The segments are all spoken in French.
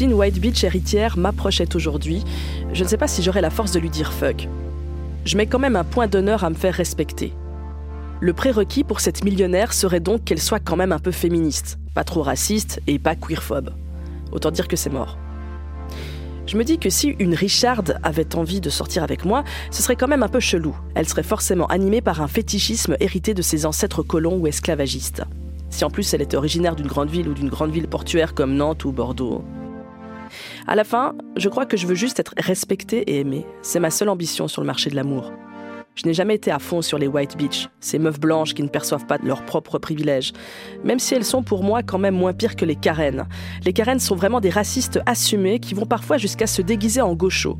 Une White Beach héritière m'approchait aujourd'hui, je ne sais pas si j'aurais la force de lui dire fuck. Je mets quand même un point d'honneur à me faire respecter. Le prérequis pour cette millionnaire serait donc qu'elle soit quand même un peu féministe, pas trop raciste et pas queerphobe. Autant dire que c'est mort. Je me dis que si une Richard avait envie de sortir avec moi, ce serait quand même un peu chelou. Elle serait forcément animée par un fétichisme hérité de ses ancêtres colons ou esclavagistes. Si en plus elle était originaire d'une grande ville ou d'une grande ville portuaire comme Nantes ou Bordeaux. À la fin, je crois que je veux juste être respectée et aimée. C'est ma seule ambition sur le marché de l'amour. Je n'ai jamais été à fond sur les White Beach, ces meufs blanches qui ne perçoivent pas leurs propres privilèges. Même si elles sont pour moi quand même moins pires que les Karen. Les Karen sont vraiment des racistes assumés qui vont parfois jusqu'à se déguiser en gauchos.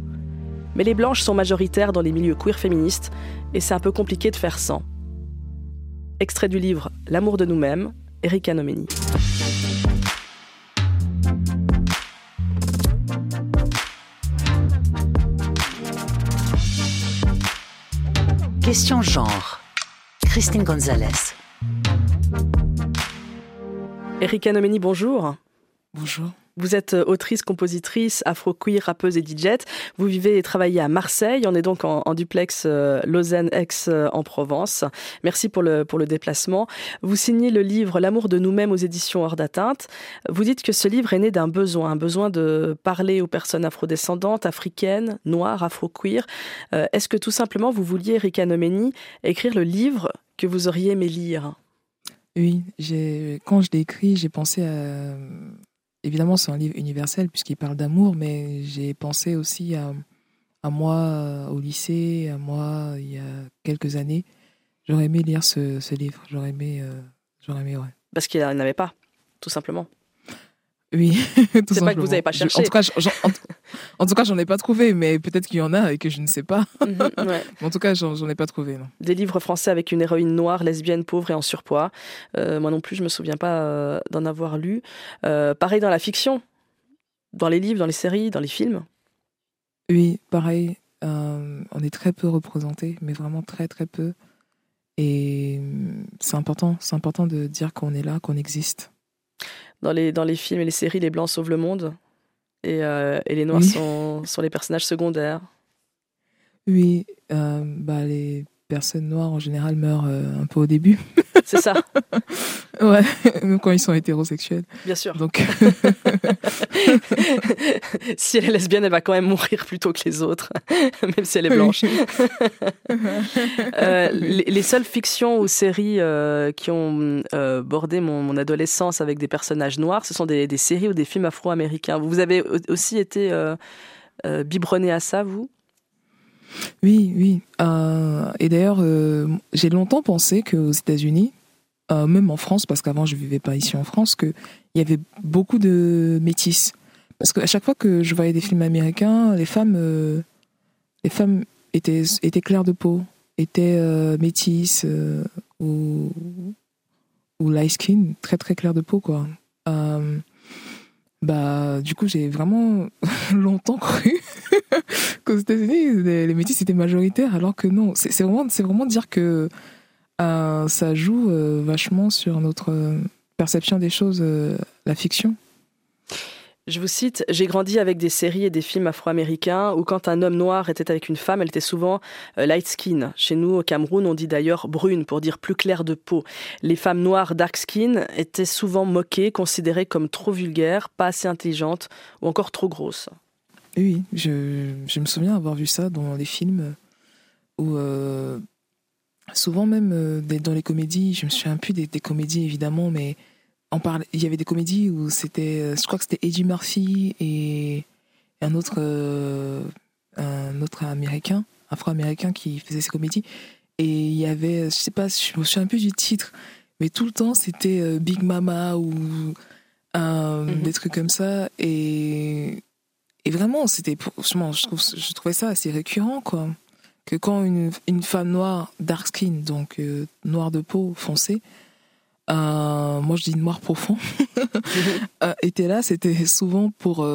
Mais les blanches sont majoritaires dans les milieux queer féministes et c'est un peu compliqué de faire sans. Extrait du livre L'amour de nous-mêmes, Erika Nomeni. Question genre. Christine Gonzalez. Erika Nomeni, bonjour. Bonjour. Vous êtes euh, autrice, compositrice, afro-queer, rappeuse et DJ. Vous vivez et travaillez à Marseille. On est donc en, duplex euh, Lausanne-Aix euh, en Provence. Merci pour le, pour le déplacement. Vous signez le livre L'amour de nous-mêmes aux éditions Hors d'atteinte. Vous dites que ce livre est né d'un besoin, un besoin de parler aux personnes afrodescendantes, africaines, noires, afro-queer. Est-ce que tout simplement vous vouliez, Erika Nomeni, écrire le livre que vous auriez aimé lire? Oui, quand je l'ai écrit, j'ai pensé à, évidemment, c'est un livre universel puisqu'il parle d'amour, mais j'ai pensé aussi à, moi euh, au lycée, à moi il y a quelques années. J'aurais aimé lire ce, livre. J'aurais aimé, euh, j'aurais aimé, ouais. Parce qu'il n'avait pas, tout simplement. Oui, tout C'est pas que vous n'avez pas cherché. en tout cas, en, tout cas, j'en ai pas trouvé, mais peut-être qu'il y en a et que je ne sais pas. Mhm, en tout cas, j'en ai pas trouvé. Non. Des livres français avec une héroïne noire, lesbienne, pauvre et en surpoids. Euh, moi non plus, je me souviens pas euh, d'en avoir lu. Euh, pareil dans la fiction, dans les livres, dans les séries, dans les films. Oui, pareil. on est très peu représentés, mais vraiment très très peu. Et c'est important, c'est important de dire qu'on est là, qu'on existe dans les, dans les films et les séries, les blancs sauvent le monde et, euh, et les noirs sont, sont, les personnages secondaires. Oui, euh, bah, les personnes noires en général meurent euh, un peu au début. C'est ça. ouais, même quand ils sont hétérosexuels. Bien sûr. Donc. si elle est lesbienne, elle va quand même mourir plutôt que les autres, même si elle est blanche. euh, les, les, seules fictions ou séries euh, qui ont euh, bordé mon, mon, adolescence avec des personnages noirs, ce sont des, des séries ou des films afro-américains. Vous avez aussi été biberonné à ça, vous? Oui, oui. Euh, et d'ailleurs, euh, j'ai longtemps pensé qu'aux États-Unis, euh, même en France, parce qu'avant je vivais pas ici en France, qu'il y avait beaucoup de métis. Parce qu'à chaque fois que je voyais des films américains, les femmes, les femmes étaient, étaient claires de peau, étaient métisses ou, ou light skin, très très claires de peau, quoi. bah, du coup, j'ai vraiment longtemps cru qu'aux États-Unis, les, métis étaient majoritaires, alors que non. C'est vraiment, vraiment dire que euh, ça joue euh, vachement sur notre euh, perception des choses, la fiction. Je vous cite, j'ai grandi avec des séries et des films afro-américains où quand un homme noir était avec une femme, elle était souvent light skin. Chez nous, au Cameroun, on dit d'ailleurs brune pour dire plus claire de peau. Les femmes noires dark skin étaient souvent moquées, considérées comme trop vulgaires, pas assez intelligentes ou encore trop grosses. Oui, je, je, me souviens avoir vu ça dans les films où euh, souvent même euh, dans les comédies, je me souviens plus des, des comédies évidemment, mais on parle, il y avait des comédies où c'était, euh, je crois que c'était Eddie Murphy et un autre, un autre américain, afro-américain qui faisait ces comédies. Et il y avait, je sais pas, je me souviens plus du titre, mais tout le temps c'était Big Mama ou mm-hmm. des trucs comme ça. Et et vraiment, c'était, je, trouve, je trouvais ça assez récurrent, quoi. Que quand une, une femme noire, dark skin, donc euh, noire de peau foncée, euh, moi je dis noir profond, euh, était là, c'était souvent pour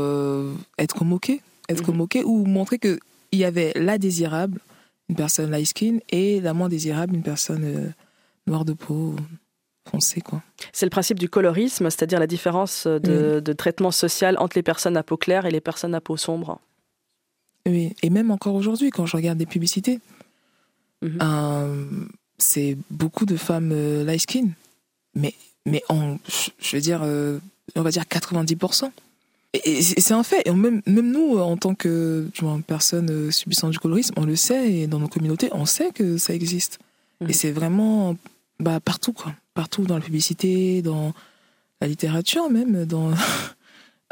être moqué, être mhm. moqué ou montrer qu'il y avait la désirable, une personne light skin, et la moins désirable, une personne noire de peau. foncé, quoi. C'est le principe du colorisme, c'est-à-dire la différence de, de, traitement social entre les personnes à peau claire et les personnes à peau sombre. Oui, et même encore aujourd'hui, quand je regarde des publicités, mhm. euh, c'est beaucoup de femmes euh, light skin, mais, mais en, je veux dire, euh, on va dire 90%. Et, c'est un fait. Et même, même nous, en tant que vois, personne subissant du colorisme, on le sait, et dans nos communautés, on sait que ça existe. Mhm. Et c'est vraiment bah, partout, quoi. Partout dans la publicité, dans la littérature même, dans,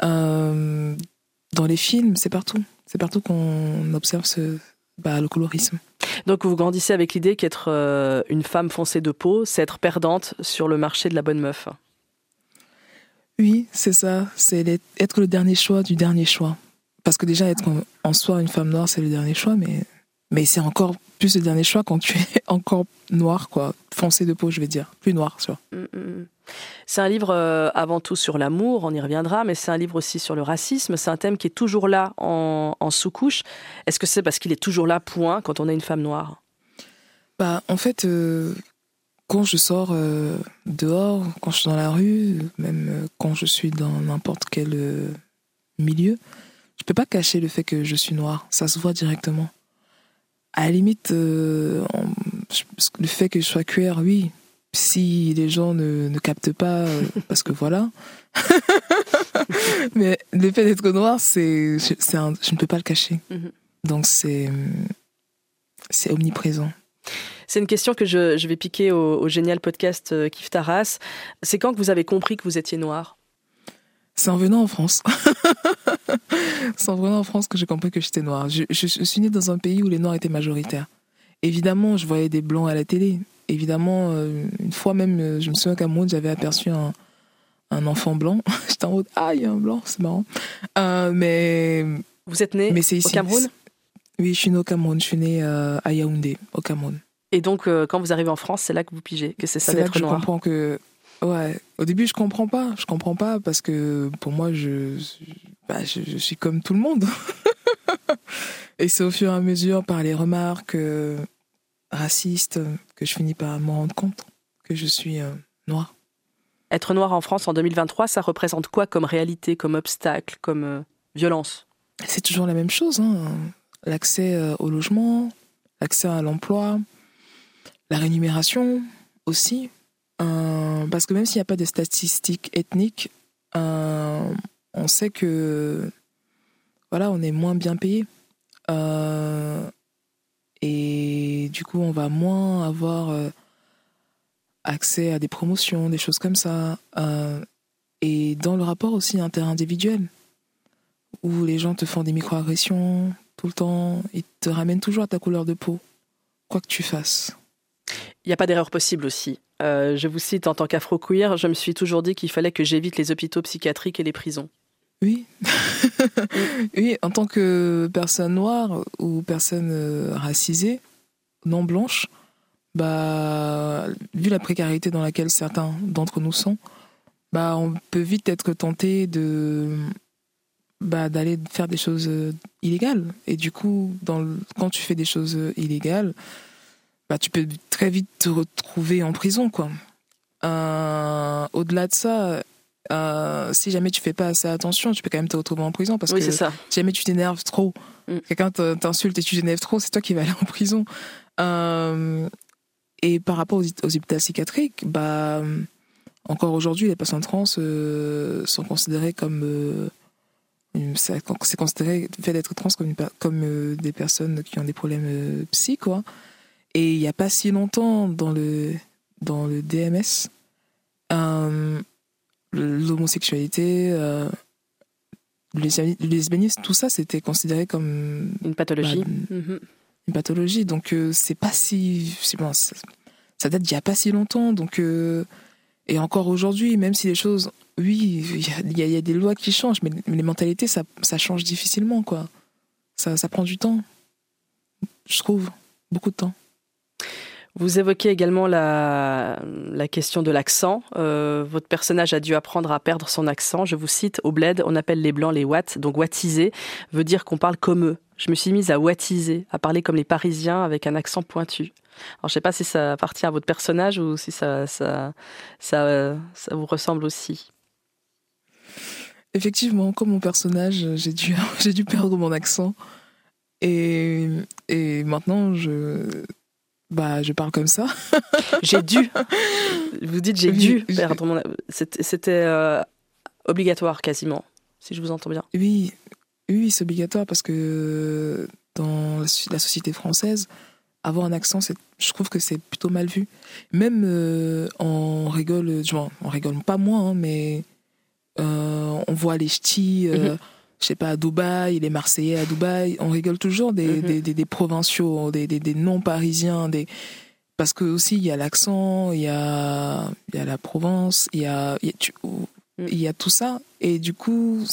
dans les films, c'est partout. C'est partout qu'on observe ce, bah, le colorisme. Donc vous grandissez avec l'idée qu'être euh, une femme foncée de peau, c'est être perdante sur le marché de la bonne meuf. Oui, c'est ça. C'est être le dernier choix du dernier choix. Parce que déjà, être en soi une femme noire, c'est le dernier choix, mais mais c'est encore plus le dernier choix quand tu es encore noir, quoi. Foncé de peau, je vais dire. Plus noir, tu vois. Mm, mm, mm. C'est un livre euh, avant tout sur l'amour, on y reviendra, mais c'est un livre aussi sur le racisme. C'est un thème qui est toujours là en, sous-couche. Est-ce que c'est parce qu'il est toujours là, point, quand on est une femme noire? Bah, en fait, euh, quand je sors euh, dehors, quand je suis dans la rue, même quand je suis dans n'importe quel milieu, je peux pas cacher le fait que je suis noire. Ça se voit directement à la limite, le fait que je sois queer, oui. Si les gens ne, ne captent pas, euh, parce que voilà. Mais le fait d'être noir, c'est, c'est je ne peux pas le cacher. Mhm. Donc c'est, c'est omniprésent. C'est une question que je, je vais piquer au, au, génial podcast euh, Kif Taras. C'est quand que vous avez compris que vous étiez noir? C'est en venant en France. c'est en venant en France que j'ai compris que j'étais noire. Je, suis née dans un pays où les noirs étaient majoritaires. Évidemment, je voyais des blancs à la télé. Évidemment, euh, une fois même, euh, je me souviens qu'à Monde, j'avais aperçu un, un, enfant blanc. J'étais en mode, ah, il y a un blanc, c'est marrant. Euh, mais. Vous êtes né au Cameroun? Oui, je suis né au Cameroun. Je suis né à Yaoundé, au Cameroun. Et donc, quand vous arrivez en France, c'est là que vous pigez que c'est ça d'être noir. Je comprends que Ouais, au début je comprends pas, je comprends pas parce que pour moi je, bah, je, suis comme tout le monde. et c'est au fur et à mesure par les remarques euh, racistes que je finis par me rendre compte que je suis euh, noire. Être noire en France en 2023, ça représente quoi comme réalité, comme obstacle, comme euh, violence? C'est toujours la même chose. Hein. L'accès au logement, l'accès à l'emploi, la rémunération aussi. Euh, parce que même s'il n'y a pas de statistiques ethniques, euh, on sait que voilà, on est moins bien payé. Euh, et du coup, on va moins avoir accès à des promotions, des choses comme ça. et dans le rapport aussi interindividuel, où les gens te font des microagressions tout le temps, ils te ramènent toujours à ta couleur de peau, quoi que tu fasses. Il n'y a pas d'erreur possible aussi. Euh, je vous cite en tant qu'afro-queer, je me suis toujours dit qu'il fallait que j'évite les hôpitaux psychiatriques et les prisons. Oui. oui, en tant que personne noire ou personne euh, racisée, non blanche, bah, vu la précarité dans laquelle certains d'entre nous sont, bah, on peut vite être tenté de bah, d'aller faire des choses euh, illégales. Et du coup, quand tu fais des choses illégales, bah, tu peux très vite te retrouver en prison, quoi. Euh, au-delà de ça, euh, si jamais tu fais pas assez attention, tu peux quand même te retrouver en prison parce que si jamais tu t'énerves trop, mm. quelqu'un t'insulte et tu t'énerves trop, c'est toi qui vas aller en prison. Euh, et par rapport aux, hôpitaux psychiatriques, bah, encore aujourd'hui, les patients trans sont considérés comme c'est considéré le fait d'être trans comme, comme des personnes qui ont des problèmes psy, quoi. Et il n'y a pas si longtemps, dans le, dans le DMS, euh, l'homosexualité, euh, le lesbianisme, tout ça, c'était considéré comme une pathologie. Bah, mhm. Une pathologie. Donc, euh, c'est pas si. Bon, ça, ça, date d'il n'y a pas si longtemps. Donc, euh, et encore aujourd'hui, même si les choses. Oui, il y, y, a des lois qui changent, mais, les mentalités, ça, ça change difficilement, quoi. Ça, ça prend du temps. Je trouve. Beaucoup de temps. Vous évoquez également la, question de l'accent. Euh, votre personnage a dû apprendre à perdre son accent. Je vous cite, au bled, on appelle les blancs les watts, donc wattisés veut dire qu'on parle comme eux. je me suis mise à ouatiser, à parler comme les Parisiens avec un accent pointu. Alors, je sais pas si ça appartient à votre personnage ou si ça, ça vous ressemble aussi. Effectivement, comme mon personnage, j'ai dû, j'ai dû perdre mon accent. Et, et maintenant, je, bah, je parle comme ça. j'ai dû. Vous dites j'ai dû perdre mon. C'était euh, obligatoire quasiment, si je vous entends bien. Oui, oui, c'est obligatoire parce que dans la société française, avoir un accent, je trouve que c'est plutôt mal vu. Même euh, on rigole, on rigole pas moi, hein, mais euh, on voit les ch'tis, euh, mhm. Je sais pas, à Dubaï, les Marseillais à Dubaï, on rigole toujours des, mhm. des, des, provinciaux, des, des non-parisiens, des... parce que aussi il y a l'accent, il y a, y a la Provence, il y a, y a, il y a tout ça, et du coup,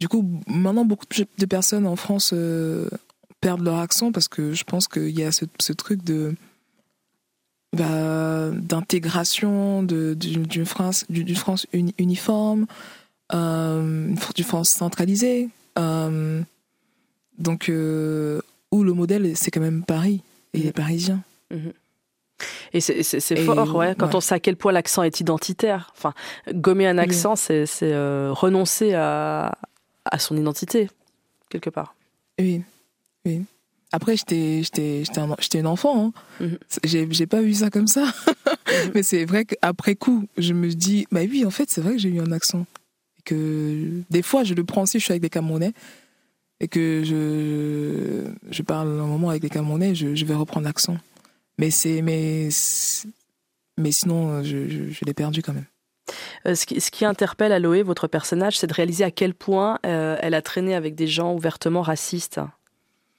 du coup, maintenant, beaucoup de personnes en France euh, perdent leur accent parce que je pense qu'il y a ce, ce truc de bah, d'intégration d'une France, du, France uniforme, euh, du France centralisé. Euh, donc, euh, où le modèle, c'est quand même Paris et les mhm. Parisiens. Mhm. Et c'est fort, ouais, quand on sait à quel point l'accent est identitaire. Enfin, gommer un accent, c'est renoncer à, à son identité, quelque part. Oui, oui. Après, j'étais, un, enfant. Hein. Mhm. J'ai, pas vu ça comme ça. Mhm. Mais c'est vrai qu'après coup, je me dis, bah oui, en fait, c'est vrai que j'ai eu un accent. Que des fois, je le prends aussi, je suis avec des Camerounais. Et que je, je parle un moment avec des Camerounais, je, je vais reprendre l'accent. Mais mais, mais sinon, je, je l'ai perdu quand même. Euh, ce, qui, ce, qui, interpelle Aloé, votre personnage, c'est de réaliser à quel point euh, elle a traîné avec des gens ouvertement racistes.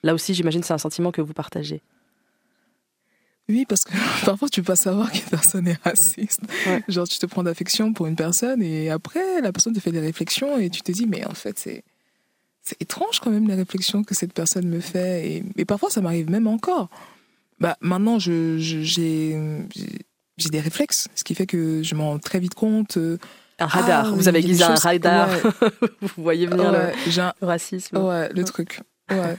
Là aussi, j'imagine, c'est un sentiment que vous partagez. Oui, parce que parfois tu peux pas savoir qu'une personne est raciste. Genre, tu te prends d'affection pour une personne et après, la personne te fait des réflexions et tu te dis, mais en fait, c'est. C'est étrange quand même les réflexions que cette personne me fait. Et, et parfois, ça m'arrive même encore. Bah, maintenant, j'ai j'ai des réflexes, ce qui fait que je m'en rends très vite compte. Euh, un radar, ah, vous avez dit un radar, vous voyez venir le, racisme. Ouais, le truc. Ouais.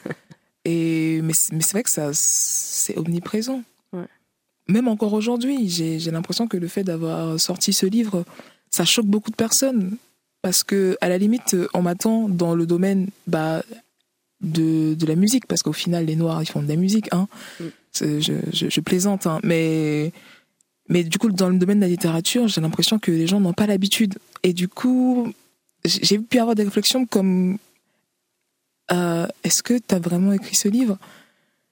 Et, mais, mais c'est vrai que ça, c'est omniprésent. Même encore aujourd'hui, j'ai l'impression que le fait d'avoir sorti ce livre, ça choque beaucoup de personnes. Parce que, à la limite, on m'attend dans le domaine bah, de, de la musique, parce qu'au final, les Noirs, ils font de la musique. Hein. Mm. Je, je, je, plaisante, hein. mais mais du coup, dans le domaine de la littérature, j'ai l'impression que les gens n'ont pas l'habitude. Et du coup, j'ai pu avoir des réflexions comme euh, Est-ce que tu as vraiment écrit ce livre?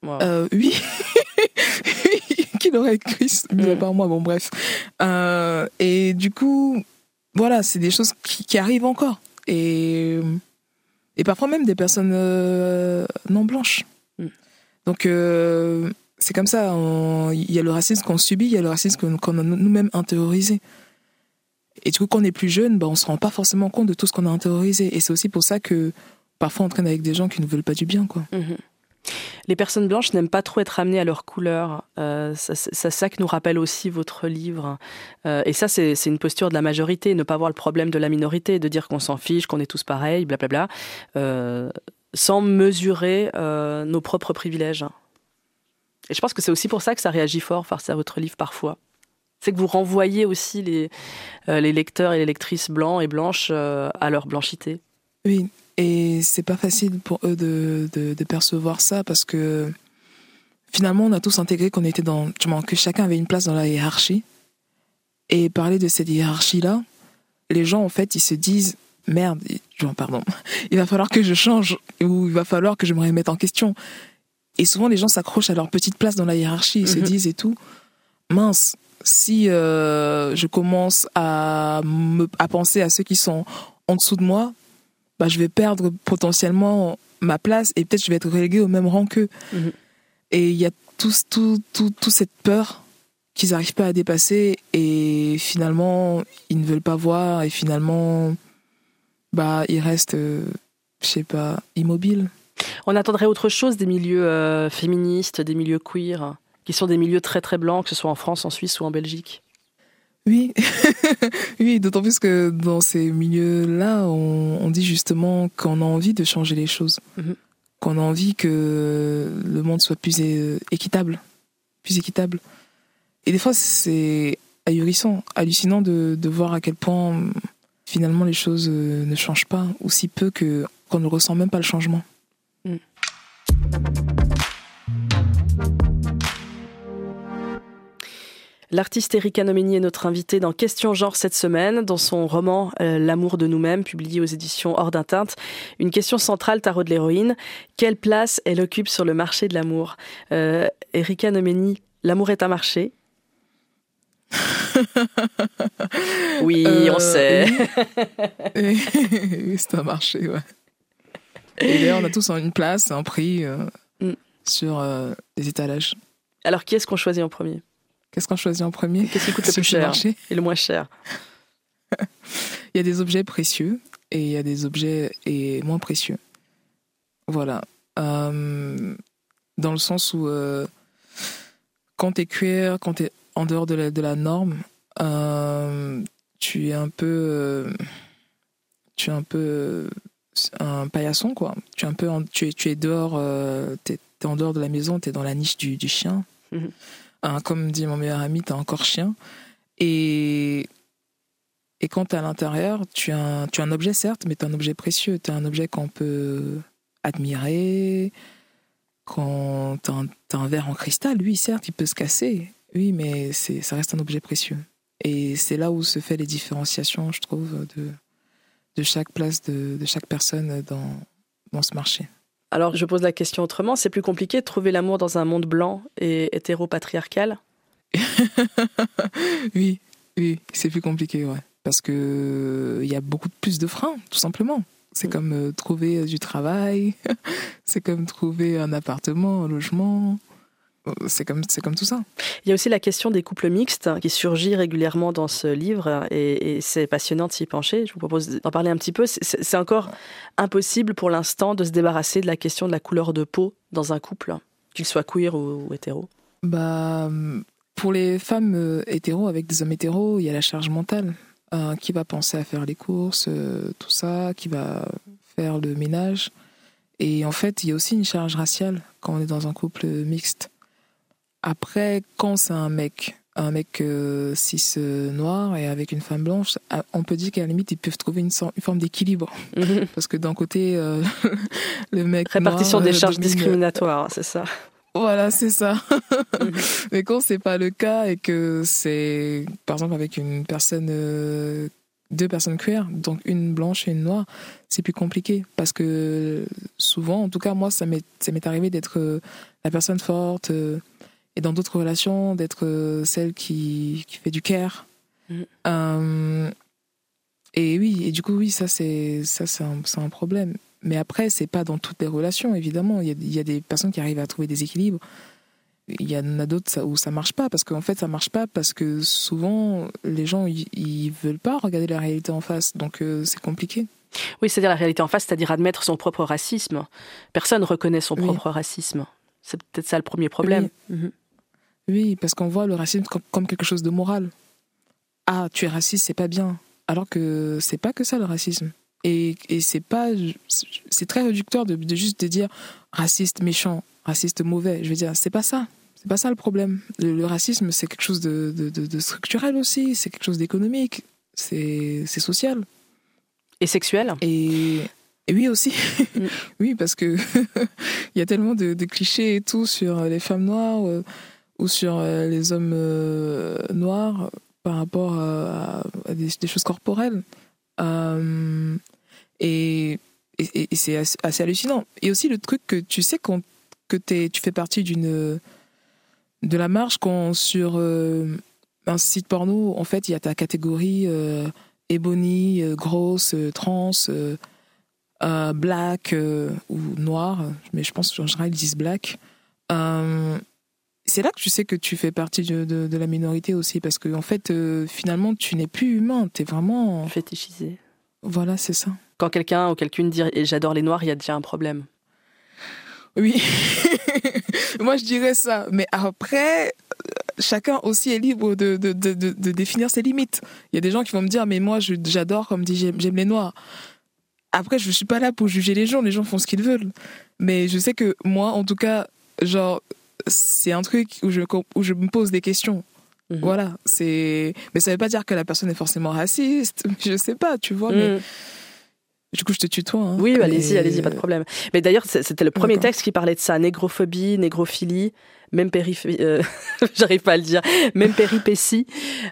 Euh, Oui. Qui l'aurait écrit, mis à part moi Bon, bref. Euh, et du coup, voilà, c'est des choses qui, arrivent encore. Et, et parfois même des personnes non blanches. Mm. Donc, c'est comme ça. Il y a le racisme qu'on subit, il y a le racisme qu'on a nous-mêmes intériorisé. Et du coup, quand on est plus jeune, bah, on se rend pas forcément compte de tout ce qu'on a intériorisé. Et c'est aussi pour ça que parfois on traîne avec des gens qui ne veulent pas du bien. quoi. Mhm. Les personnes blanches n'aiment pas trop être amenées à leur couleur. Euh, c'est ça que nous rappelle aussi votre livre. Euh, et ça, c'est une posture de la majorité, ne pas voir le problème de la minorité, de dire qu'on s'en fiche, qu'on est tous pareils, blablabla, euh, sans mesurer euh, nos propres privilèges. Et je pense que c'est aussi pour ça que ça réagit fort face à votre livre parfois. C'est que vous renvoyez aussi les, les lecteurs et les lectrices blancs et blanches à leur blanchité. Oui, et c'est pas facile pour eux de, de, percevoir ça parce que finalement on a tous intégré qu'on était dans, que chacun avait une place dans la hiérarchie. Et parler de cette hiérarchie-là, les gens en fait ils se disent merde, pardon, il va falloir que je change ou il va falloir que je me remette en question. Et souvent, les gens s'accrochent à leur petite place dans la hiérarchie. Ils se mhm. disent et tout, mince, si euh, je commence à, me, à penser à ceux qui sont en dessous de moi, bah, je vais perdre potentiellement ma place et peut-être je vais être relégué au même rang qu'eux. Mhm. Et il y a tout, tout, tout, tout cette peur qu'ils n'arrivent pas à dépasser et finalement, ils ne veulent pas voir et finalement, bah, ils restent, euh, je sais pas, immobiles. On attendrait autre chose des milieux euh, féministes, des milieux queer, qui sont des milieux très très blancs, que ce soit en France, en Suisse ou en Belgique? Oui, oui, d'autant plus que dans ces milieux-là, on, dit justement qu'on a envie de changer les choses. Mhm. qu'on a envie que le monde soit plus équitable, plus équitable. Et des fois, c'est ahurissant, hallucinant de, de, voir à quel point finalement les choses ne changent pas, ou si peu que qu'on ne ressent même pas le changement. Mm. L'artiste Erika Nomeni est notre invitée dans Question Genre cette semaine, dans son roman euh, L'amour de nous-mêmes, publié aux éditions Hors d'un teinte. Une question centrale, tarot de l'héroïne. Quelle place elle occupe sur le marché de l'amour? Euh, Erika Nomeni, l'amour est un marché Oui, on euh, sait. Oui, c'est un marché, ouais. Et d'ailleurs, on a tous une place, un prix mm. sur les étalages. Alors, qui est-ce qu'on choisit en premier? Qu'est-ce qu'on choisit en premier Qu'est-ce qui coûte le plus cher et le moins cher Il y a des objets précieux et il y a des objets et moins précieux. Voilà. Euh, dans le sens où euh, quand tu es queer, quand tu es en dehors de la, de la norme, euh, tu es un peu tu es un peu un paillasson quoi. Tu es un peu tu es tu es dehors tu es, en dehors de la maison, tu es dans la niche du, du chien. Mhm comme dit mon meilleur ami, t'as encore chien. Et, et quand t'es à l'intérieur, tu, as un, tu as un objet, certes, mais tu as un objet précieux. Tu as un objet qu'on peut admirer. Quand tu as, un verre en cristal, lui, certes, il peut se casser. Oui, mais ça reste un objet précieux. Et c'est là où se fait les différenciations, je trouve, de, de chaque place, de, de chaque personne dans, dans ce marché. Alors je pose la question autrement, c'est plus compliqué de trouver l'amour dans un monde blanc et hétéro-patriarcal? Oui, oui, c'est plus compliqué, ouais. Parce que il y a beaucoup plus de freins, tout simplement. C'est mm. comme euh, trouver du travail, c'est comme trouver un appartement, un logement c'est comme, c'est comme tout ça. Il y a aussi la question des couples mixtes qui surgit régulièrement dans ce livre et, c'est passionnant de s'y pencher. Je vous propose d'en parler un petit peu. C'est, encore impossible pour l'instant de se débarrasser de la question de la couleur de peau dans un couple, qu'il soit queer ou, hétéro. Bah, pour les femmes euh, hétéros avec des hommes hétéros, il y a la charge mentale. Euh, qui va penser à faire les courses, euh, tout ça, qui va faire le ménage. Et en fait, il y a aussi une charge raciale quand on est dans un couple mixte. Après, quand c'est un mec, un mec euh, cis euh, noir et avec une femme blanche, ah, on peut dire qu'à la limite, ils peuvent trouver une, forme d'équilibre. Mhm. Parce que d'un côté, euh, le mec. Répartition des charges discriminatoires, c'est ça. Voilà, c'est ça. Mhm. Mais quand c'est pas le cas et que c'est, par exemple, avec une personne, deux personnes queer, donc une blanche et une noire, c'est plus compliqué parce que souvent, en tout cas, moi, ça m'est, ça m'est arrivé d'être la personne forte et dans d'autres relations d'être euh, celle qui, qui, fait du care. Mm. Euh, et oui, et du coup, oui, ça, c'est, ça, c'est un, un, problème. Mais après, c'est pas dans toutes les relations, évidemment. Il y, a, il y a des personnes qui arrivent à trouver des équilibres. Il y en a d'autres où ça marche pas, parce qu'en fait, ça marche pas parce que souvent, les gens, ils, veulent pas regarder la réalité en face. Donc, euh, c'est compliqué. Oui, c'est-à-dire la réalité en face, c'est-à-dire admettre son propre racisme. Personne reconnaît son propre racisme. C'est peut-être ça le premier problème. Mhm. Oui, parce qu'on voit le racisme comme, quelque chose de moral. Ah, tu es raciste, c'est pas bien. Alors que c'est pas que ça le racisme. Et, et c'est pas, c'est très réducteur de, juste de dire raciste méchant, raciste mauvais. Je veux dire, c'est pas ça. C'est pas ça le problème. Le, racisme, c'est quelque chose de, de, structurel aussi. C'est quelque chose d'économique. C'est social. Et sexuel. Et, et oui aussi. Mm. oui, parce que il y a tellement de, clichés et tout sur les femmes noires. Euh, ou sur euh, les hommes euh, noirs par rapport à, des, choses corporelles. Euh, et, c'est assez, hallucinant. Et aussi le truc que tu sais quand, que tu fais partie d'une de la marche quand sur un site porno, en fait, il y a ta catégorie ebony, grosse, trans, black ou noir, mais je pense qu'en général ils disent black c'est là que tu sais que tu fais partie de, de, la minorité aussi, parce que en fait, euh, finalement, tu n'es plus humain, tu es vraiment fétichisé. Voilà, c'est ça. Quand quelqu'un ou quelqu'une dit j'adore les noirs, il y a déjà un problème. Oui, moi je dirais ça, mais après, chacun aussi est libre de, de, de, de, définir ses limites. Il y a des gens qui vont me dire, mais moi j'adore, comme dit, j'aime les noirs. Après, je ne suis pas là pour juger les gens, les gens font ce qu'ils veulent. Mais je sais que moi, en tout cas, genre, c'est un truc où je, où je me pose des questions. Mhm. Voilà, c'est. Mais ça veut pas dire que la personne est forcément raciste. Je sais pas, tu vois. Mais mhm. Du coup, je te tutoie. Hein. Oui, allez-y, allez-y, pas de problème. Mais d'ailleurs, c'était le premier texte qui parlait de ça négrophobie, négrophilie, même périphérie, euh, j'arrive pas à le dire, même péripétie.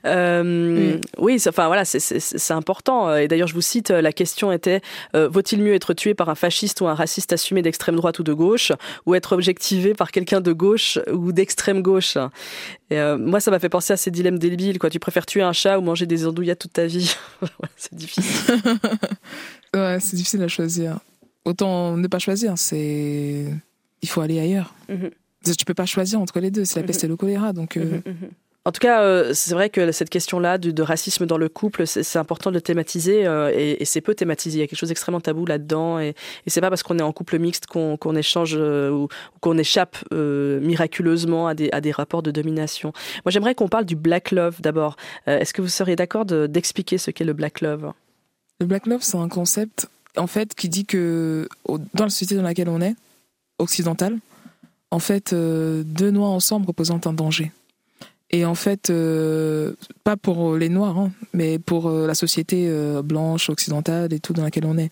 Euh, oui, enfin voilà, c'est important. Et d'ailleurs, je vous cite, la question était euh, vaut-il mieux être tué par un fasciste ou un raciste assumé d'extrême droite ou de gauche, ou être objectivé par quelqu'un de gauche ou d'extrême gauche? Et moi, ça m'a fait penser à ces dilemmes débiles. Quoi, tu préfères tuer un chat ou manger des andouillettes toute ta vie? C'est difficile. Ouais, c'est difficile à choisir. Autant ne pas choisir, c'est. Il faut aller ailleurs. Mhm. Tu peux pas choisir entre les deux, c'est la peste et le choléra. Donc, euh. mhm, mhm. En tout cas, euh, c'est vrai que cette question-là de, racisme dans le couple, c'est important de le thématiser euh, et, c'est peu thématisé. Il y a quelque chose d'extrêmement tabou là-dedans et, et c'est pas parce qu'on est en couple mixte qu'on échange ou, qu'on échappe miraculeusement à des, à des, rapports de domination. Moi, j'aimerais qu'on parle du black love d'abord. Est-ce que vous seriez d'accord d'expliquer ce qu'est le black love? Le Black Love, c'est un concept, en fait, qui dit que dans la société dans laquelle on est, occidentale, en fait, euh, deux noirs ensemble représentent un danger. Et en fait, euh, pas pour les noirs, hein, mais pour euh, la société blanche, occidentale et tout dans laquelle on est.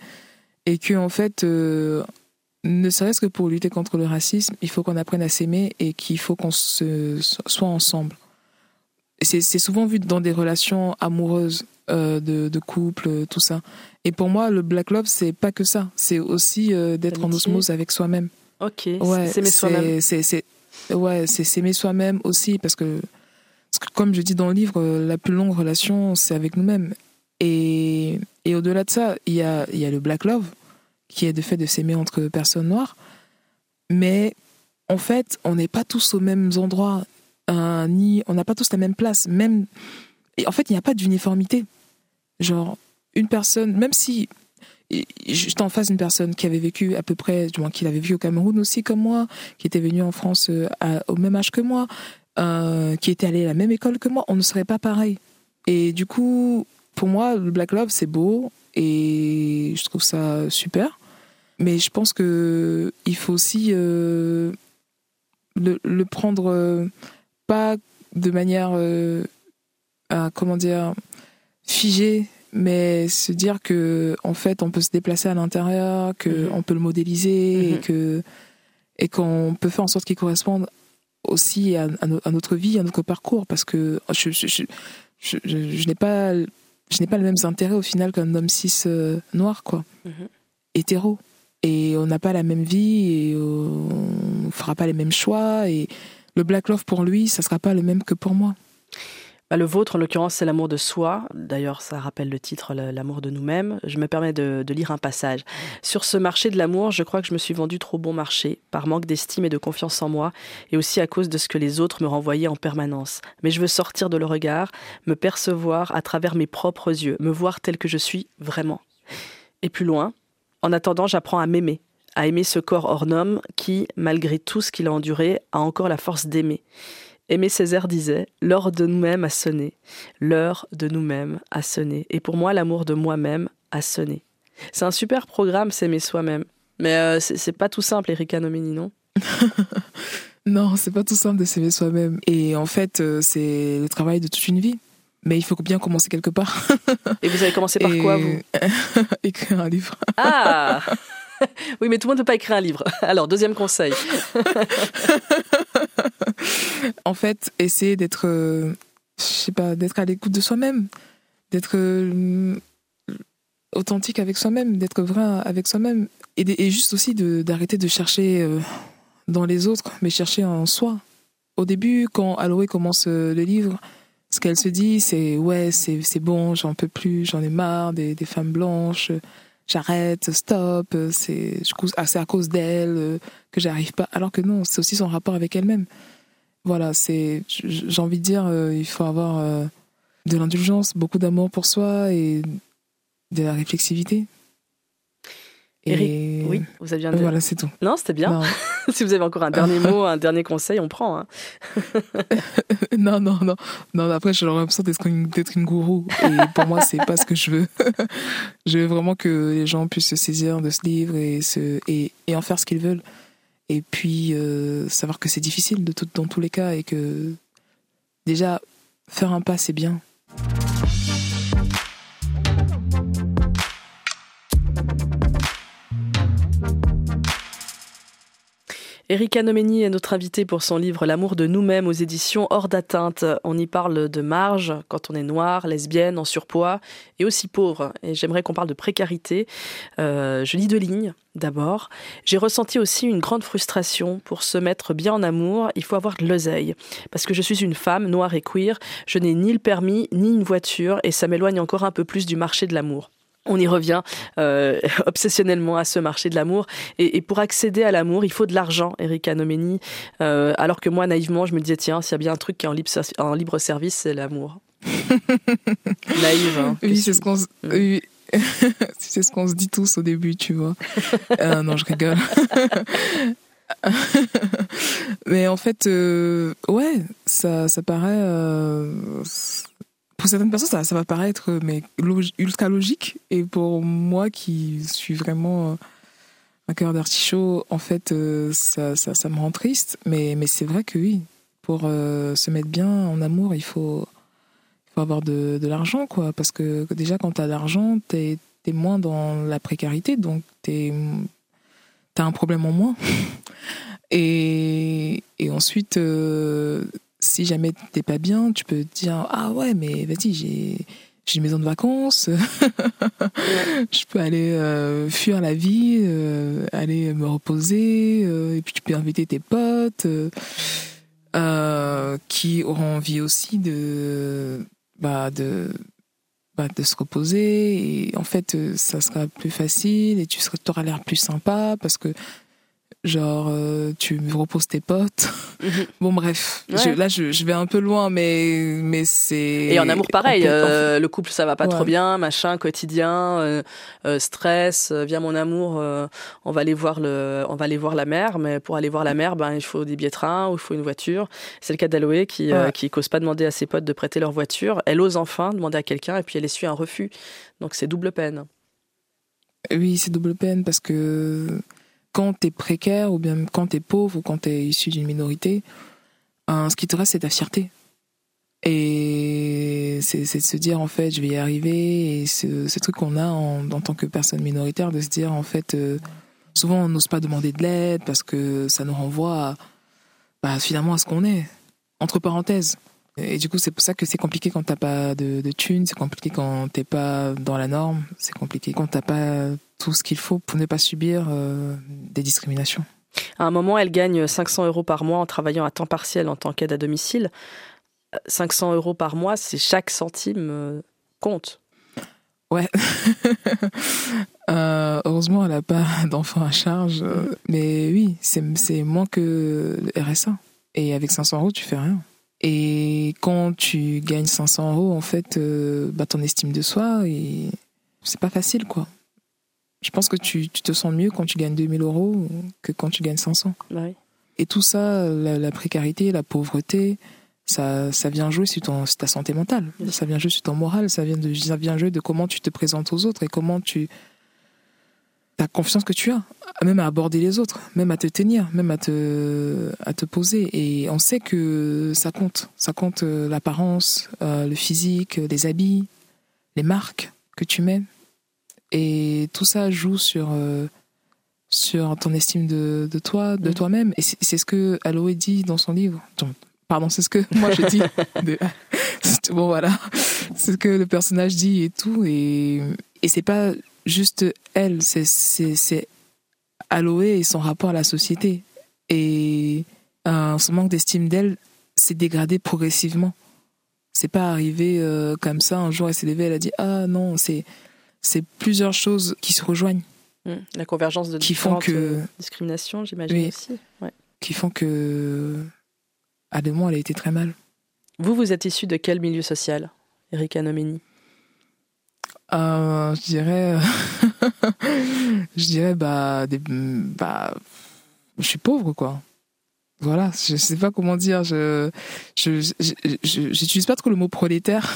Et que, en fait, ne serait-ce que pour lutter contre le racisme, il faut qu'on apprenne à s'aimer et qu'il faut qu'on soit ensemble. C'est souvent vu dans des relations amoureuses euh, de, de, couple, tout ça. Et pour moi, le black love, c'est pas que ça. C'est aussi euh, d'être en osmose avec soi-même. Ok, ouais, s'aimer soi-même. C'est ouais, s'aimer soi-même aussi, parce que, comme je dis dans le livre, la plus longue relation, c'est avec nous-mêmes. Et, et au-delà de ça, il y a, y a le black love, qui est de fait de s'aimer entre personnes noires. Mais en fait, on n'est pas tous aux mêmes endroits, ni on n'a pas tous la même place. Même, et en fait, il n'y a pas d'uniformité. Genre, une personne, même si j'étais en face d'une personne qui avait vécu à peu près, du moins qui avait vécu au Cameroun aussi comme moi, qui était venue en France euh, au même âge que moi, euh, qui était allée à la même école que moi, on ne serait pas pareil. Et du coup, pour moi, le Black Love, c'est beau et je trouve ça super. Mais je pense que il faut aussi euh, le, prendre pas de manière, comment dire, figé, mais se dire que en fait on peut se déplacer à l'intérieur, que mhm. on peut le modéliser et mhm. que et qu'on peut faire en sorte qu'il corresponde aussi à, à, notre vie, à notre parcours, parce que je, je, je, je n'ai pas je n'ai pas les mêmes intérêts au final qu'un homme cis euh, noir quoi, mhm. hétéro, et on n'a pas la même vie et on fera pas les mêmes choix et le black love pour lui, ça sera pas le même que pour moi. Bah, le vôtre, en l'occurrence, c'est l'amour de soi. D'ailleurs, ça rappelle le titre, l'amour de nous-mêmes. Je me permets de, lire un passage. Sur ce marché de l'amour, je crois que je me suis vendu trop bon marché, par manque d'estime et de confiance en moi, et aussi à cause de ce que les autres me renvoyaient en permanence. Mais je veux sortir de le regard, me percevoir à travers mes propres yeux, me voir tel que je suis vraiment. Et plus loin, en attendant, j'apprends à m'aimer, à aimer ce corps hors norme qui, malgré tout ce qu'il a enduré, a encore la force d'aimer. Aimé Césaire disait L'heure de nous-mêmes a sonné. L'heure de nous-mêmes a sonné. Et pour moi, l'amour de moi-même a sonné. C'est un super programme, s'aimer soi-même. Mais euh, c'est pas tout simple, Erika Nomini, non? Non, c'est pas tout simple de s'aimer soi-même. Et en fait, euh, c'est le travail de toute une vie. Mais il faut bien commencer quelque part. Et vous avez commencé par quoi, vous? Écrire un livre. Ah oui, mais tout le monde ne peut pas écrire un livre. Alors, deuxième conseil. en fait, essayer d'être, euh, je sais pas, d'être à l'écoute de soi-même, d'être euh, authentique avec soi-même, d'être vrai avec soi-même, et, juste aussi d'arrêter de, chercher euh, dans les autres, mais chercher en soi. Au début, quand Aloé commence le livre, ce qu'elle se dit, c'est ouais, c'est bon, j'en peux plus, j'en ai marre des, des femmes blanches j'arrête, stop, c'est ah, à cause d'elle euh, que j'arrive pas. Alors que non, c'est aussi son rapport avec elle-même. Voilà, c'est j'ai envie de dire, euh, il faut avoir euh, de l'indulgence, beaucoup d'amour pour soi et de la réflexivité. Et oui, vous avez bien Voilà, c'est tout. Non, c'était bien. si vous avez encore un dernier mot, un dernier conseil, on prend. Hein. non, non, non. Non, après, j'ai l'impression d'être une, une gourou. Et pour moi, c'est pas ce que je veux. je veux vraiment que les gens puissent se saisir de ce livre et, se, et, et en faire ce qu'ils veulent. Et puis, euh, savoir que c'est difficile de tout, dans tous les cas et que déjà, faire un pas, c'est bien. Erika Nomeni est notre invitée pour son livre L'amour de nous-mêmes aux éditions Hors d'atteinte. On y parle de marge quand on est noir, lesbienne, en surpoids et aussi pauvre. Et j'aimerais qu'on parle de précarité. Euh, je lis deux lignes. D'abord, j'ai ressenti aussi une grande frustration pour se mettre bien en amour. Il faut avoir de l'oseille. Parce que je suis une femme noire et queer. Je n'ai ni le permis, ni une voiture et ça m'éloigne encore un peu plus du marché de l'amour on y revient euh, obsessionnellement à ce marché de l'amour. Et, pour accéder à l'amour, il faut de l'argent, Erika Nomeni. Euh, alors que moi, naïvement, je me disais, tiens, s'il y a bien un truc qui est en libre, en libre service, c'est l'amour. Naïve. Hein, oui, c'est ce qu'on c'est ce qu'on se dit tous au début, tu vois. Euh, non, je rigole. Mais en fait, ouais, ça, ça paraît pour certaines personnes, ça, va paraître mais ultra logique. Et pour moi, qui suis vraiment euh, un cœur d'artichaut, en fait, euh, ça, ça, ça, me rend triste. Mais, mais c'est vrai que oui, pour euh, se mettre bien en amour, il faut, avoir de, l'argent, quoi. Parce que déjà, quand tu as de l'argent, tu es, moins dans la précarité, donc tu as un problème en moins. Et, et ensuite, si jamais t'es pas bien, tu peux te dire ah ouais mais vas-y j'ai j'ai une maison de vacances, je peux aller euh, fuir la vie, euh, aller me reposer, euh, et puis tu peux inviter tes potes qui auront envie aussi de bah de bah, de se reposer. Et en fait ça sera plus facile et tu auras l'air plus sympa parce que genre euh, tu me reposes tes potes. Mhm. bon bref, là je, vais un peu loin, mais mais c'est. Et en amour pareil, euh, le couple ça va pas trop bien, machin quotidien, euh, stress, viens mon amour, on va aller voir le, on va aller voir la mer, mais pour aller voir la mer, ben il faut des billets de train ou il faut une voiture. C'est le cas d'Aloé qui qui cause pas demander à ses potes de prêter leur voiture. Elle ose enfin demander à quelqu'un et puis elle essuie un refus. Donc c'est double peine. Oui, c'est double peine parce que quand tu es précaire ou bien quand tu es pauvre ou quand tu es issu d'une minorité, hein, ce qui te reste, c'est ta fierté. Et c'est de se dire, en fait, je vais y arriver. Et ce, truc qu'on a en, tant que personne minoritaire, de se dire, en fait, euh, souvent on n'ose pas demander de l'aide parce que ça nous renvoie bah, finalement à ce qu'on est. Entre parenthèses. Et du coup, c'est pour ça que c'est compliqué quand t'as pas de, de thunes, c'est compliqué quand t'es pas dans la norme, c'est compliqué quand t'as pas tout ce qu'il faut pour ne pas subir euh, des discriminations. À un moment, elle gagne 500 euros par mois en travaillant à temps partiel en tant qu'aide à domicile. 500 euros par mois, c'est chaque centime euh, compte. Ouais. euh, heureusement, elle n'a pas d'enfants à charge. Mm. Mais oui, c'est moins que le RSA. Et avec 500 euros, tu fais rien. Et quand tu gagnes 500 euros, en fait, euh, bah, ton estime de soi, et c'est pas facile, quoi. Je pense que tu, tu, te sens mieux quand tu gagnes 2000 euros que quand tu gagnes 500. Bah. Et tout ça, la, précarité, la pauvreté, ça, ça vient jouer sur, ton, ta santé mentale. Ça vient jouer sur ton moral, ça vient, de, ça vient jouer de comment tu te présentes aux autres et comment tu, la confiance que tu as, même à aborder les autres, même à te tenir, même à te, à te poser. Et on sait que ça compte. Ça compte euh, l'apparence, euh, le physique, les habits, les marques que tu mets. Et tout ça joue sur, euh, sur ton estime de, de toi, de mm. toi-même. Et c'est ce que Aloé dit dans son livre. Pardon, c'est ce que moi je dis. bon, voilà. C'est ce que le personnage dit et tout. Et, et c'est pas juste elle, c'est Aloé et son rapport à la société. Et euh, son manque d'estime d'elle s'est dégradé progressivement. C'est pas arrivé euh, comme ça, un jour elle s'est levée, elle a dit Ah non, c'est plusieurs choses qui se rejoignent. Mmh. La convergence de qui font que euh, discriminations, j'imagine aussi. Qui font que à des moments elle a été très mal. Vous, vous êtes issu de quel milieu social, Erika Nomini euh, je dirais, je dirais bah, des, bah je suis pauvre, quoi. Voilà, je sais pas comment dire. Je, je, j'utilise pas trop le mot prolétaire.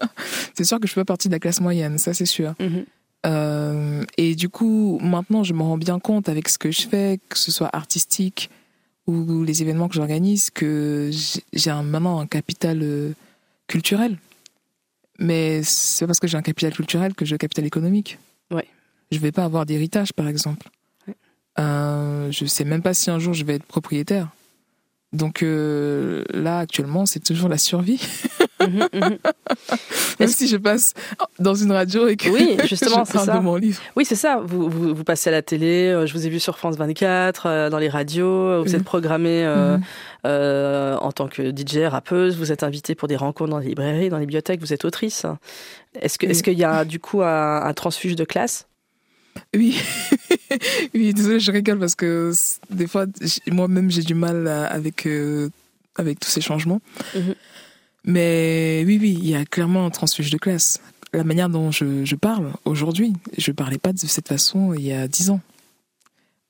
c'est sûr que je fais pas partie de la classe moyenne, ça c'est sûr. Mhm. Euh, et du coup, maintenant, je me rends bien compte avec ce que je fais, que ce soit artistique ou les événements que j'organise, que j'ai un, maintenant un capital euh, culturel. Mais c'est parce que j'ai un capital culturel que j'ai un capital économique. Ouais. Je vais pas avoir d'héritage, par exemple. Ouais. Euh, je sais même pas si un jour je vais être propriétaire. Donc euh, là, actuellement, c'est toujours la survie. Mhm, mhm. Même si je passe dans une radio et que oui, justement, je parle ça. de mon livre. Oui, c'est ça. Vous, vous, passez à la télé, euh, je vous ai vu sur France 24, euh, dans les radios, vous êtes programmée mhm. en tant que DJ, rappeuse, vous êtes invitée pour des rencontres dans les librairies, dans les bibliothèques, vous êtes autrice. Est-ce qu'il est y a du coup un transfuge de classe? Oui, oui, désolé, je rigole parce que des fois, moi-même, j'ai du mal avec, euh, avec tous ces changements. Mais oui, oui, il y a clairement un transfuge de classe. La manière dont je, je parle aujourd'hui, je ne parlais pas de cette façon il y a dix ans.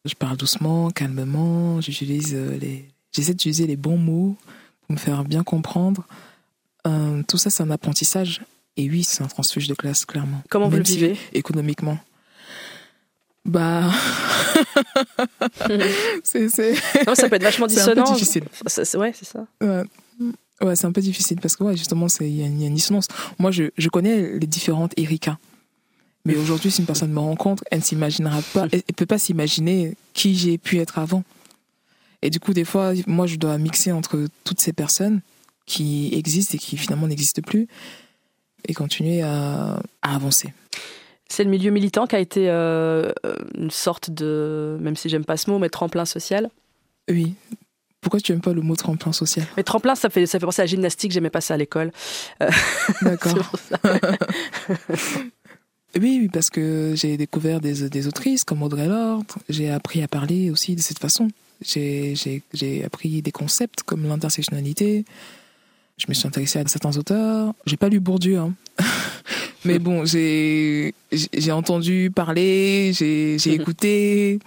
Je parle doucement, calmement, j'utilise euh, les, j'essaie d'utiliser les bons mots pour me faire bien comprendre. Euh, tout ça, c'est un apprentissage. Et oui, c'est un transfuge de classe, clairement. Comment vous le vivez? Économiquement. Bah. c'est, Non, ça peut être vachement dissonant. C'est difficile. ouais, c'est ça. Ouais. Ouais, c'est un peu difficile parce que ouais, justement, il y, a une dissonance. Moi, je, je connais les différentes Erika. Mais aujourd'hui, si une personne me rencontre, elle ne s'imaginera pas, elle ne peut pas s'imaginer qui j'ai pu être avant. Et du coup, des fois, moi, je dois mixer entre toutes ces personnes qui existent et qui finalement n'existent plus et continuer à, à avancer. C'est le milieu militant qui a été euh, une sorte de, même si j'aime pas ce mot, mais tremplin social? Oui. Pourquoi tu n'aimes pas le mot tremplin social? Mais tremplin, ça fait, ça fait penser à la gymnastique, j'aimais pas ça à l'école. Euh, D'accord. oui, parce que j'ai découvert des, des, autrices comme Audrey Lorde, j'ai appris à parler aussi de cette façon. J'ai appris des concepts comme l'intersectionnalité, je me suis intéressée à certains auteurs. J'ai pas lu Bourdieu, hein. Mais bon, j'ai j'ai entendu parler, j'ai j'ai écouté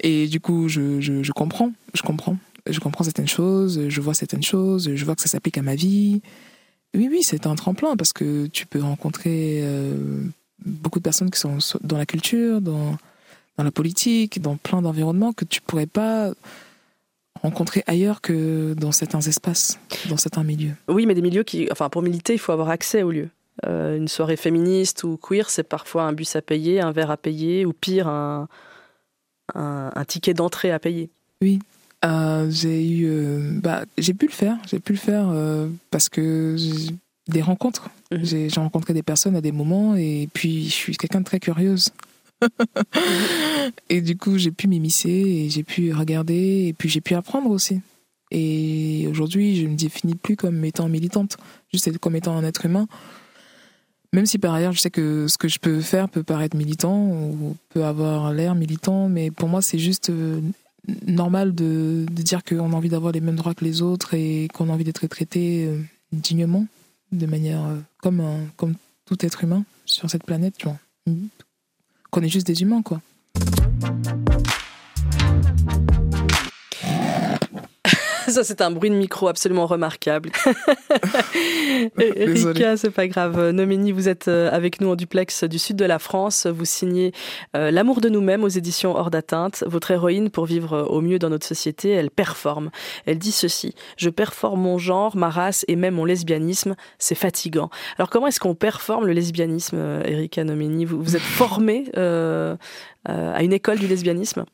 et du coup je, je, je comprends, je comprends, je comprends certaines choses, je vois certaines choses, je vois que ça s'applique à ma vie. Oui oui, c'est un tremplin parce que tu peux rencontrer euh, beaucoup de personnes qui sont dans la culture, dans dans la politique, dans plein d'environnements que tu pourrais pas rencontrer ailleurs que dans certains espaces, dans certains milieux. Oui, mais des milieux qui, enfin, pour militer, il faut avoir accès aux lieux. Euh, une soirée féministe ou queer, c'est parfois un bus à payer, un verre à payer, ou pire, un, un, ticket d'entrée à payer. Oui, euh, j'ai eu, euh, bah, j'ai pu le faire, j'ai pu le faire parce que des rencontres. Mhm. J'ai rencontré des personnes à des moments et puis je suis quelqu'un de très curieuse. et du coup, j'ai pu m'immiscer et j'ai pu regarder et puis j'ai pu apprendre aussi. Et aujourd'hui, je ne me définis plus comme étant militante, juste comme étant un être humain. Même si par ailleurs, je sais que ce que je peux faire peut paraître militant ou peut avoir l'air militant, mais pour moi, c'est juste euh, normal de, de dire qu'on a envie d'avoir les mêmes droits que les autres et qu'on a envie d'être traité euh, dignement, de manière euh, comme, comme tout être humain sur cette planète, tu vois. Qu'on est juste des humains, quoi. Ça, c'est un bruit de micro absolument remarquable. Erika, c'est pas grave. Nomini, vous êtes euh, avec nous en duplex du sud de la France. Vous signez euh, L'amour de nous-mêmes aux éditions Hors d'atteinte. Votre héroïne, pour vivre au mieux dans notre société, elle performe. Elle dit ceci Je performe mon genre, ma race et même mon lesbianisme. C'est fatigant. Alors, comment est-ce qu'on performe le lesbianisme, euh, Erika Nomini vous, vous êtes formée à une école du lesbianisme?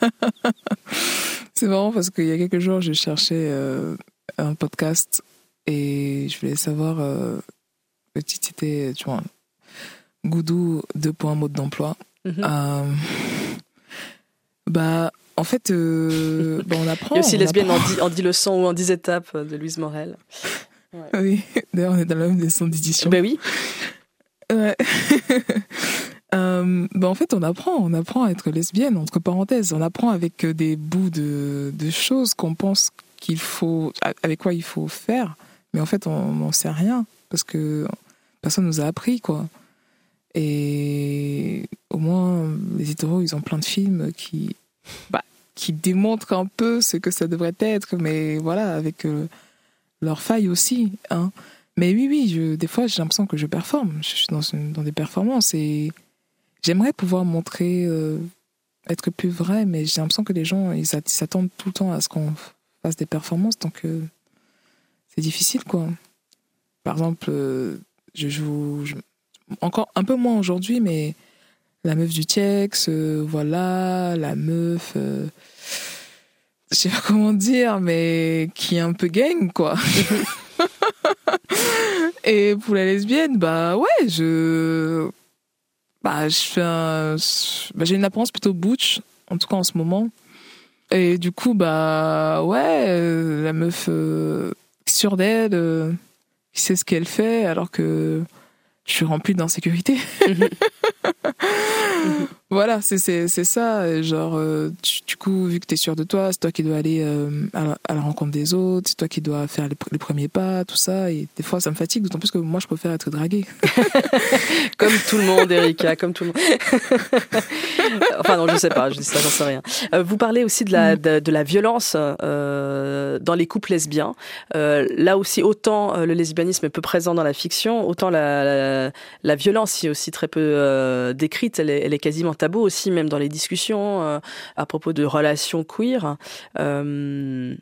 C'est marrant parce qu'il y a quelques jours, je cherchais euh, un podcast et je voulais savoir. Euh, le titre, c'était, tu vois, Goudou, deux points, mode d'emploi. Mhm. Euh, bah, en fait, bah, on apprend. Il y a aussi lesbienne en, en 10 leçons ou en 10 étapes de Louise Morel. Oui, d'ailleurs, on est dans la même leçon d'édition. Ben oui. Ouais. euh, bah en fait, on apprend, on apprend à être lesbienne, entre parenthèses. On apprend avec euh, des bouts de, de choses qu'on pense qu'il faut, avec quoi il faut faire. Mais en fait, on n'en sait rien parce que personne nous a appris, quoi. Et au moins, les hétéros, ils ont plein de films qui, bah, qui démontrent un peu ce que ça devrait être, mais voilà, avec euh, leurs failles aussi. Hein. Mais oui, oui, je, des fois, j'ai l'impression que je performe. Je suis dans, dans des performances et j'aimerais pouvoir montrer, euh, être plus vrai, mais j'ai l'impression que les gens, ils s'attendent tout le temps à ce qu'on fasse des performances, donc euh, c'est difficile, quoi. Par exemple, je joue encore un peu moins aujourd'hui, mais la meuf du Tiex, euh, voilà, la meuf, euh, je sais pas comment dire, mais qui est un peu gang, quoi. Et pour la lesbienne, bah ouais, je, bah je fais un, bah, j'ai une apparence plutôt butch, en tout cas en ce moment. Et du coup, bah ouais, euh, la meuf sûre d'elle, qui sait ce qu'elle fait, alors que je suis remplie d'insécurité. voilà, c'est ça. Genre, euh, du coup, vu que tu es sûr de toi, c'est toi qui dois aller euh, à, la, rencontre des autres, c'est toi qui dois faire les, premiers pas, tout ça. Et des fois, ça me fatigue, d'autant plus que moi, je préfère être draguée. comme tout le monde, Erika, comme tout le monde. enfin, non, je sais pas, je dis ça, j'en sais rien. Euh, vous parlez aussi de la, mm. de, la violence dans les couples lesbiens. là aussi, autant le lesbianisme est peu présent dans la fiction, autant la, la, violence est aussi très peu décrite. Elle est, elle est quasiment aussi, même dans les discussions euh, à propos de relations queer. Euh,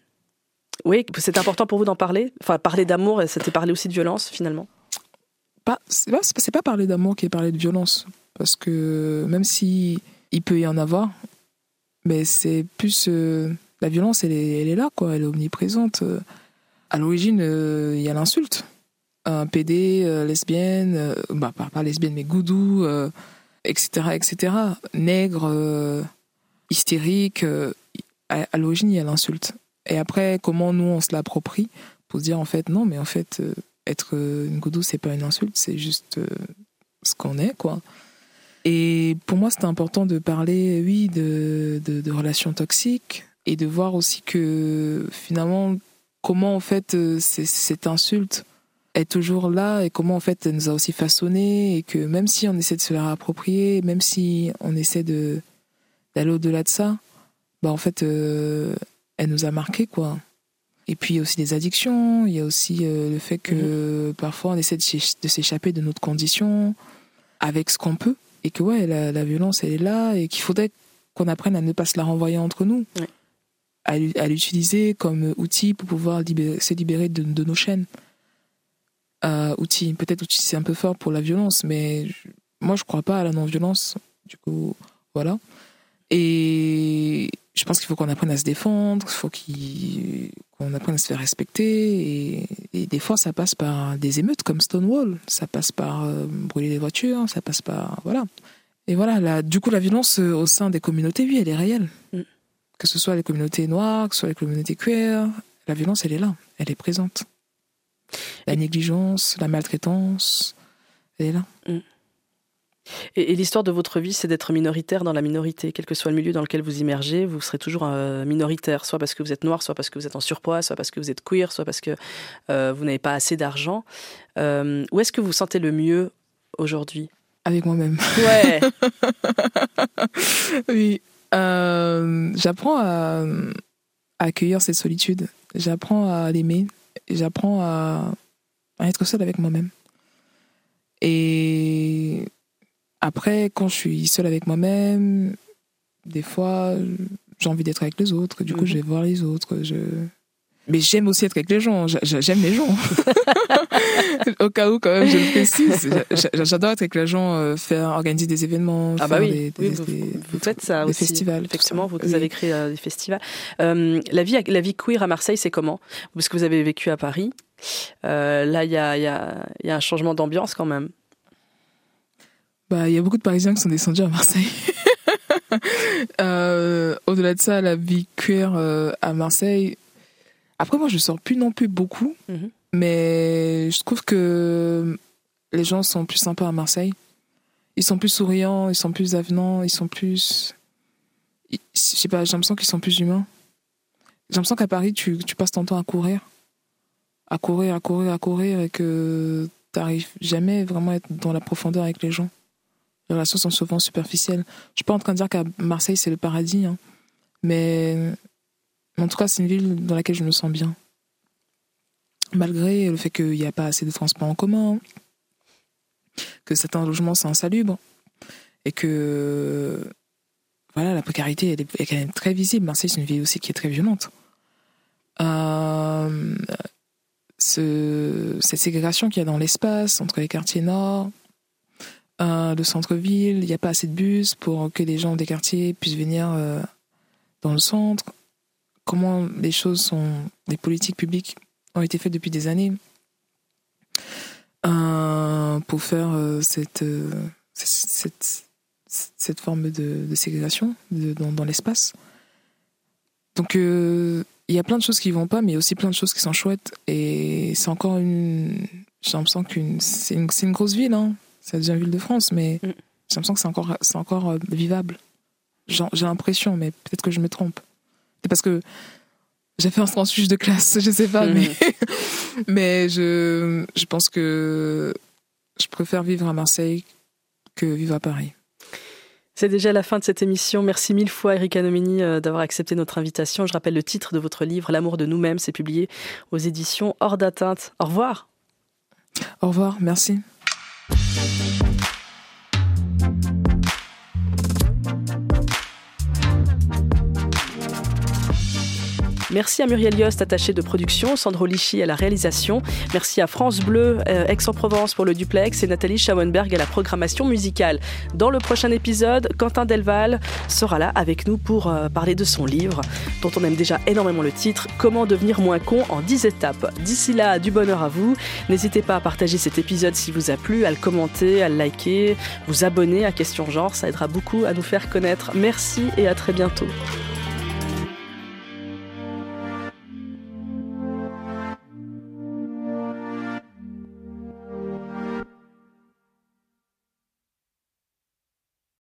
oui, c'est important pour vous d'en parler? Enfin, parler d'amour, c'était parler aussi de violence, finalement? Pas, C'est pas, parler d'amour qui est parler de violence. Parce que même si il peut y en avoir, mais c'est plus... Euh, la violence, elle est, elle est là, quoi. Elle est omniprésente. À l'origine, il y a l'insulte un PD, lesbienne, bah, pas, pas, lesbienne, mais goudou, etc., etc. Nègre, euh, hystérique, euh, à, l'origine, il y a l'insulte. Et après, comment nous, on se l'approprie pour se dire, en fait, non, mais en fait, euh, être une goudou, c'est pas une insulte, c'est juste ce qu'on est, quoi. Et pour moi, c'était important de parler, oui, de, de, relations toxiques et de voir aussi que finalement, comment en fait cette insulte est toujours là et comment en fait elle nous a aussi façonné et que même si on essaie de se la réapproprier, même si on essaie de d'aller au-delà de ça, bah en fait euh, elle nous a marqué quoi. Et puis il y a aussi des addictions, il y a aussi euh, le fait que mhm. parfois on essaie de s'échapper de notre condition avec ce qu'on peut et que ouais la, la, violence elle est là et qu'il faudrait qu'on apprenne à ne pas se la renvoyer entre nous. À, l'utiliser comme outil pour pouvoir se libérer de, de nos chaînes euh, outil. Peut-être outil c'est un peu fort pour la violence, mais moi je crois pas à la non-violence. Du coup, voilà. Et je pense qu'il faut qu'on apprenne à se défendre, il faut qu'on apprenne à se faire respecter. Et, des fois, ça passe par des émeutes comme Stonewall, ça passe par euh, brûler les voitures, ça passe par. Voilà. Et voilà, la, du coup, la violence euh, au sein des communautés, oui, elle est réelle. Mm. Que ce soit les communautés noires, que ce soit les communautés queer, la violence, elle est là, elle est présente. La négligence, la maltraitance, elle est là. Mm. Et, l'histoire de votre vie, c'est d'être minoritaire dans la minorité. Quel que soit le milieu dans lequel vous immergez, vous serez toujours euh, minoritaire, soit parce que vous êtes noir, soit parce que vous êtes en surpoids, soit parce que vous êtes queer, soit parce que euh, vous n'avez pas assez d'argent. Euh, où est-ce que vous sentez le mieux aujourd'hui? Avec moi-même. Ouais. oui. J'apprends à accueillir cette solitude. J'apprends à l'aimer j'apprends à, être seule avec moi-même. Et après, quand je suis seule avec moi-même, des fois, j'ai envie d'être avec les autres. Du coup, je vais mhm. voir les autres. Je, mais j'aime aussi être avec les gens. J'aime les gens. Au cas où, quand même, je le précise. J'adore être avec les gens, euh, faire, organiser des événements. Ah bah oui, vous, faites ça aussi. festivals. Effectivement, vous, avez créé euh, des festivals. Euh, la, vie, la vie queer à Marseille, c'est comment? Parce que vous avez vécu à Paris. là, il y a, y, a, y a un changement d'ambiance quand même. Bah, il y a beaucoup de Parisiens qui sont descendus à Marseille. Au-delà de ça, la vie queer à Marseille, après, moi, je sors plus non plus beaucoup, mhm. mais je trouve que les gens sont plus sympas à Marseille. Ils sont plus souriants, ils sont plus avenants, ils sont plus. Je sais pas, j'ai l'impression qu'ils sont plus humains. J'ai l'impression qu'à Paris, tu, tu, passes ton temps à courir. À courir, à courir, à courir, et que tu n'arrives jamais vraiment à être dans la profondeur avec les gens. Les relations sont souvent superficielles. Je suis pas en train de dire qu'à Marseille, c'est le paradis, hein. Mais en tout cas, c'est une ville dans laquelle je me sens bien. Malgré le fait qu'il n'y a pas assez de transports en commun, que certains logements sont insalubres, et que voilà, la précarité est, quand même très visible. Marseille, c'est une ville aussi qui est très violente. Euh, ce, cette ségrégation qu'il y a dans l'espace entre les quartiers nord, euh, le centre-ville, il n'y a pas assez de bus pour que les gens des quartiers puissent venir euh, dans le centre. Comment les choses sont, les politiques publiques ont été faites depuis des années euh, pour faire euh, cette, cette, cette, forme de, de ségrégation dans, dans l'espace. Donc il y a plein de choses qui vont pas, mais aussi plein de choses qui sont chouettes. Et c'est encore une. J'ai l'impression qu'une. C'est une, une, grosse ville, hein. C'est la ville de France, mais mm. j'ai l'impression que c'est encore, encore euh, vivable. J'ai l'impression, mais peut-être que je me trompe. C'est parce que j'ai fait un transfuge de classe, je sais pas, mais, mais je, je pense que je préfère vivre à Marseille que vivre à Paris. C'est déjà la fin de cette émission. Merci mille fois, Erika Nomini, euh, d'avoir accepté notre invitation. Je rappelle le titre de votre livre, L'amour de nous-mêmes. C'est publié aux éditions Hors d'atteinte. Au revoir. Au revoir, merci. Merci à Muriel Yost, attachée de production, Sandro Lichy à la réalisation. Merci à France Bleu, euh, Aix-en-Provence pour le duplex et Nathalie Schauenberg à la programmation musicale. Dans le prochain épisode, Quentin Delval sera là avec nous pour euh, parler de son livre, dont on aime déjà énormément le titre, Comment devenir moins con en 10 étapes. D'ici là, du bonheur à vous. N'hésitez pas à partager cet épisode s'il vous a plu, à le commenter, à le liker, vous abonner à Question Genre, ça aidera beaucoup à nous faire connaître. Merci et à très bientôt.